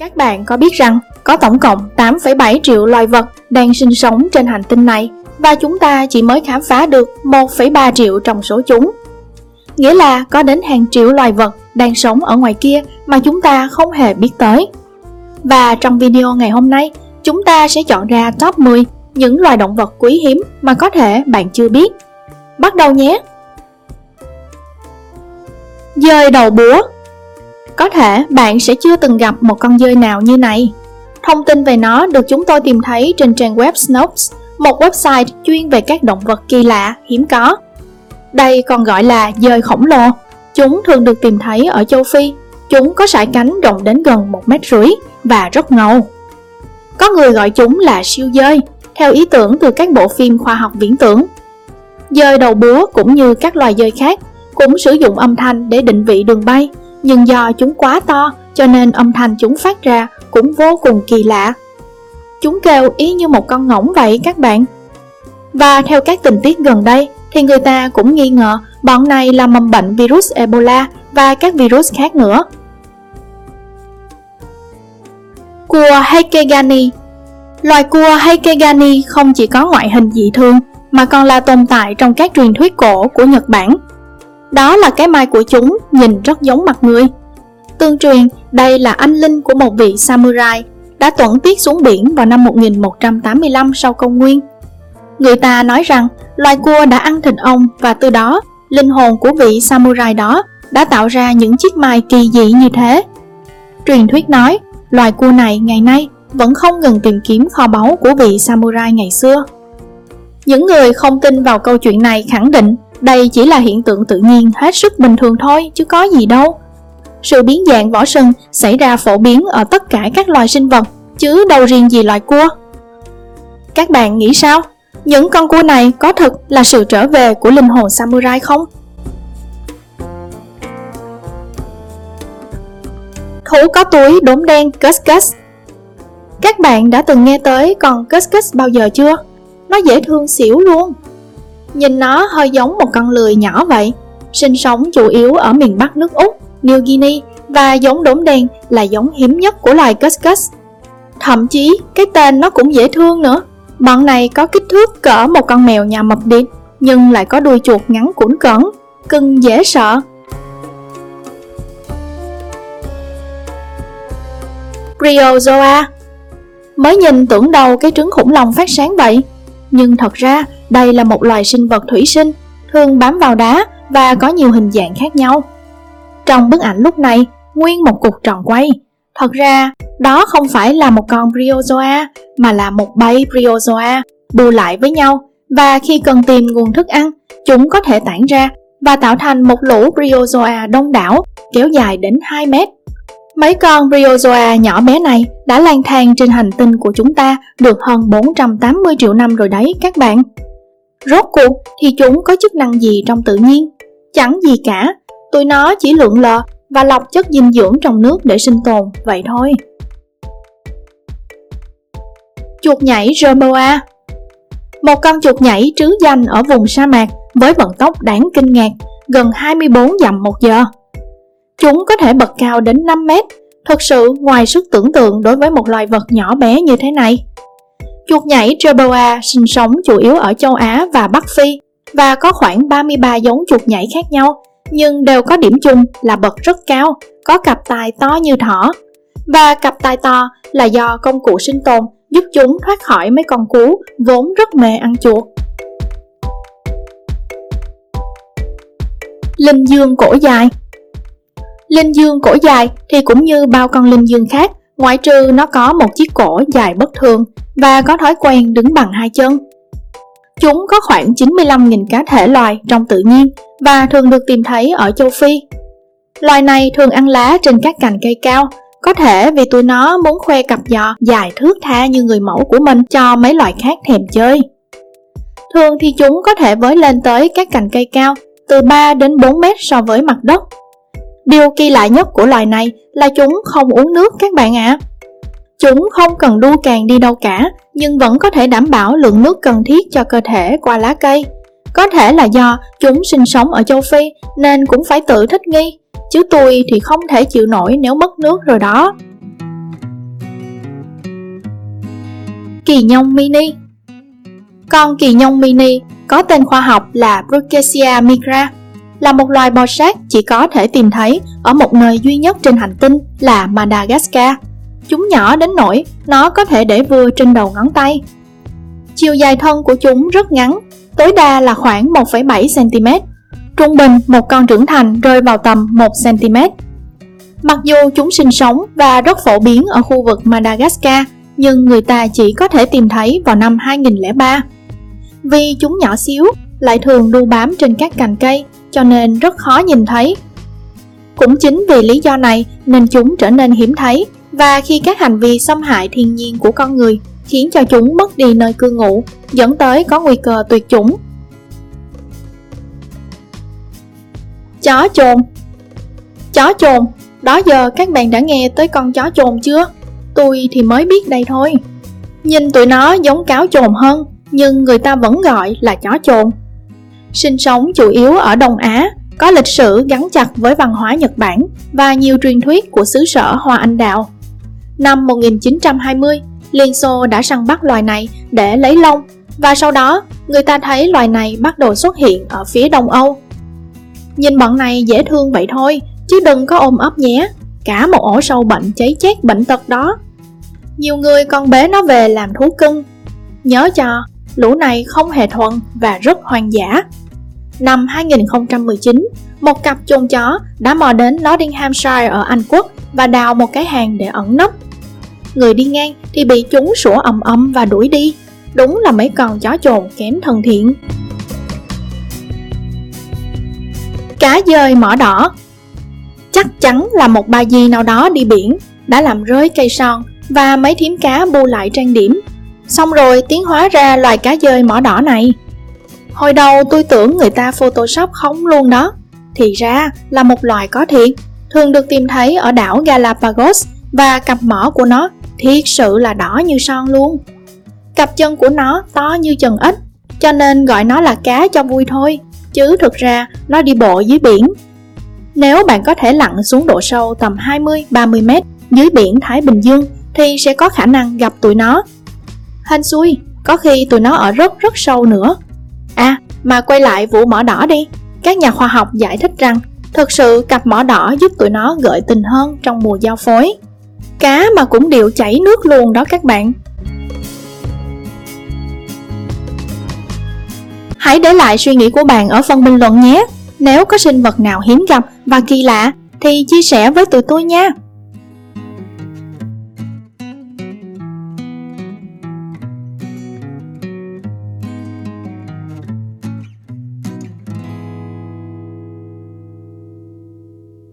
Các bạn có biết rằng có tổng cộng 8,7 triệu loài vật đang sinh sống trên hành tinh này và chúng ta chỉ mới khám phá được 1,3 triệu trong số chúng. Nghĩa là có đến hàng triệu loài vật đang sống ở ngoài kia mà chúng ta không hề biết tới. Và trong video ngày hôm nay, chúng ta sẽ chọn ra top 10 những loài động vật quý hiếm mà có thể bạn chưa biết. Bắt đầu nhé! Dơi đầu búa có thể bạn sẽ chưa từng gặp một con dơi nào như này. Thông tin về nó được chúng tôi tìm thấy trên trang web Snopes, một website chuyên về các động vật kỳ lạ, hiếm có. Đây còn gọi là dơi khổng lồ. Chúng thường được tìm thấy ở châu Phi. Chúng có sải cánh rộng đến gần một mét rưỡi và rất ngầu. Có người gọi chúng là siêu dơi, theo ý tưởng từ các bộ phim khoa học viễn tưởng. Dơi đầu búa cũng như các loài dơi khác cũng sử dụng âm thanh để định vị đường bay nhưng do chúng quá to, cho nên âm thanh chúng phát ra cũng vô cùng kỳ lạ. Chúng kêu ý như một con ngỗng vậy, các bạn. Và theo các tình tiết gần đây, thì người ta cũng nghi ngờ bọn này là mầm bệnh virus Ebola và các virus khác nữa. Cua Heikegani Loài cua Heikegani không chỉ có ngoại hình dị thường, mà còn là tồn tại trong các truyền thuyết cổ của Nhật Bản đó là cái mai của chúng nhìn rất giống mặt người. Tương truyền, đây là anh linh của một vị samurai đã tuẫn tiết xuống biển vào năm 1185 sau công nguyên. Người ta nói rằng loài cua đã ăn thịt ông và từ đó linh hồn của vị samurai đó đã tạo ra những chiếc mai kỳ dị như thế. Truyền thuyết nói, loài cua này ngày nay vẫn không ngừng tìm kiếm kho báu của vị samurai ngày xưa. Những người không tin vào câu chuyện này khẳng định đây chỉ là hiện tượng tự nhiên hết sức bình thường thôi chứ có gì đâu. Sự biến dạng vỏ sừng xảy ra phổ biến ở tất cả các loài sinh vật, chứ đâu riêng gì loài cua. Các bạn nghĩ sao? Những con cua này có thực là sự trở về của linh hồn samurai không? Thú có túi đốm đen Cuscus Các bạn đã từng nghe tới con Cuscus bao giờ chưa? Nó dễ thương xỉu luôn Nhìn nó hơi giống một con lười nhỏ vậy. Sinh sống chủ yếu ở miền Bắc nước Úc, New Guinea Và giống đốm đen là giống hiếm nhất của loài Cuscus. Thậm chí cái tên nó cũng dễ thương nữa. Bọn này có kích thước cỡ một con mèo nhà mập điệp Nhưng lại có đuôi chuột ngắn củn cẩn Cưng dễ sợ. Bryozoa Mới nhìn tưởng đâu cái trứng khủng long phát sáng vậy. Nhưng thật ra đây là một loài sinh vật thủy sinh, thường bám vào đá và có nhiều hình dạng khác nhau. Trong bức ảnh lúc này, nguyên một cục tròn quay. Thật ra, đó không phải là một con bryozoa, mà là một bầy bryozoa bù lại với nhau và khi cần tìm nguồn thức ăn, chúng có thể tản ra và tạo thành một lũ bryozoa đông đảo kéo dài đến 2 mét. Mấy con bryozoa nhỏ bé này đã lang thang trên hành tinh của chúng ta được hơn 480 triệu năm rồi đấy các bạn. Rốt cuộc thì chúng có chức năng gì trong tự nhiên? Chẳng gì cả, tụi nó chỉ lượn lờ và lọc chất dinh dưỡng trong nước để sinh tồn, vậy thôi. Chuột nhảy Jerboa Một con chuột nhảy trứ danh ở vùng sa mạc với vận tốc đáng kinh ngạc, gần 24 dặm một giờ. Chúng có thể bật cao đến 5 mét, thật sự ngoài sức tưởng tượng đối với một loài vật nhỏ bé như thế này. Chuột nhảy Jerboa sinh sống chủ yếu ở châu Á và Bắc Phi và có khoảng 33 giống chuột nhảy khác nhau, nhưng đều có điểm chung là bật rất cao, có cặp tai to như thỏ. Và cặp tai to là do công cụ sinh tồn giúp chúng thoát khỏi mấy con cú vốn rất mê ăn chuột. Linh dương cổ dài Linh dương cổ dài thì cũng như bao con linh dương khác, ngoại trừ nó có một chiếc cổ dài bất thường và có thói quen đứng bằng hai chân. Chúng có khoảng 95.000 cá thể loài trong tự nhiên và thường được tìm thấy ở châu Phi. Loài này thường ăn lá trên các cành cây cao, có thể vì tụi nó muốn khoe cặp giò dài thước tha như người mẫu của mình cho mấy loài khác thèm chơi. Thường thì chúng có thể với lên tới các cành cây cao từ 3 đến 4 mét so với mặt đất. Điều kỳ lạ nhất của loài này là chúng không uống nước các bạn ạ. À. Chúng không cần đu càng đi đâu cả, nhưng vẫn có thể đảm bảo lượng nước cần thiết cho cơ thể qua lá cây. Có thể là do chúng sinh sống ở châu Phi nên cũng phải tự thích nghi, chứ tôi thì không thể chịu nổi nếu mất nước rồi đó. Kỳ nhông mini Con kỳ nhông mini có tên khoa học là Brucacia migra là một loài bò sát chỉ có thể tìm thấy ở một nơi duy nhất trên hành tinh là Madagascar. Chúng nhỏ đến nỗi nó có thể để vừa trên đầu ngón tay. Chiều dài thân của chúng rất ngắn, tối đa là khoảng 1,7cm. Trung bình một con trưởng thành rơi vào tầm 1cm. Mặc dù chúng sinh sống và rất phổ biến ở khu vực Madagascar, nhưng người ta chỉ có thể tìm thấy vào năm 2003. Vì chúng nhỏ xíu, lại thường đu bám trên các cành cây, cho nên rất khó nhìn thấy. Cũng chính vì lý do này nên chúng trở nên hiếm thấy và khi các hành vi xâm hại thiên nhiên của con người khiến cho chúng mất đi nơi cư ngụ, dẫn tới có nguy cơ tuyệt chủng. Chó chồn Chó chồn, đó giờ các bạn đã nghe tới con chó chồn chưa? Tôi thì mới biết đây thôi. Nhìn tụi nó giống cáo chồn hơn, nhưng người ta vẫn gọi là chó chồn. Sinh sống chủ yếu ở Đông Á, có lịch sử gắn chặt với văn hóa Nhật Bản và nhiều truyền thuyết của xứ sở Hoa Anh Đào. Năm 1920, Liên Xô đã săn bắt loài này để lấy lông và sau đó người ta thấy loài này bắt đầu xuất hiện ở phía Đông Âu. Nhìn bọn này dễ thương vậy thôi, chứ đừng có ôm ấp nhé, cả một ổ sâu bệnh cháy chết bệnh tật đó. Nhiều người còn bế nó về làm thú cưng. Nhớ cho, lũ này không hề thuần và rất hoang dã. Năm 2019, một cặp chuồng chó đã mò đến Nottinghamshire ở Anh Quốc và đào một cái hàng để ẩn nấp. Người đi ngang thì bị chúng sủa ầm ầm và đuổi đi. Đúng là mấy con chó chồn kém thân thiện. Cá dơi mỏ đỏ Chắc chắn là một bà dì nào đó đi biển đã làm rơi cây son và mấy thím cá bu lại trang điểm. Xong rồi tiến hóa ra loài cá dơi mỏ đỏ này. Hồi đầu tôi tưởng người ta photoshop khống luôn đó. Thì ra là một loài có thiệt, thường được tìm thấy ở đảo Galapagos và cặp mỏ của nó thiệt sự là đỏ như son luôn. Cặp chân của nó to như chân ếch, cho nên gọi nó là cá cho vui thôi, chứ thực ra nó đi bộ dưới biển. Nếu bạn có thể lặn xuống độ sâu tầm 20-30 mét dưới biển Thái Bình Dương thì sẽ có khả năng gặp tụi nó. Hên xui, có khi tụi nó ở rất rất sâu nữa. À, mà quay lại vụ mỏ đỏ đi. Các nhà khoa học giải thích rằng thực sự cặp mỏ đỏ giúp tụi nó gợi tình hơn trong mùa giao phối. Cá mà cũng đều chảy nước luôn đó các bạn. Hãy để lại suy nghĩ của bạn ở phần bình luận nhé. Nếu có sinh vật nào hiếm gặp và kỳ lạ, thì chia sẻ với tụi tôi nha.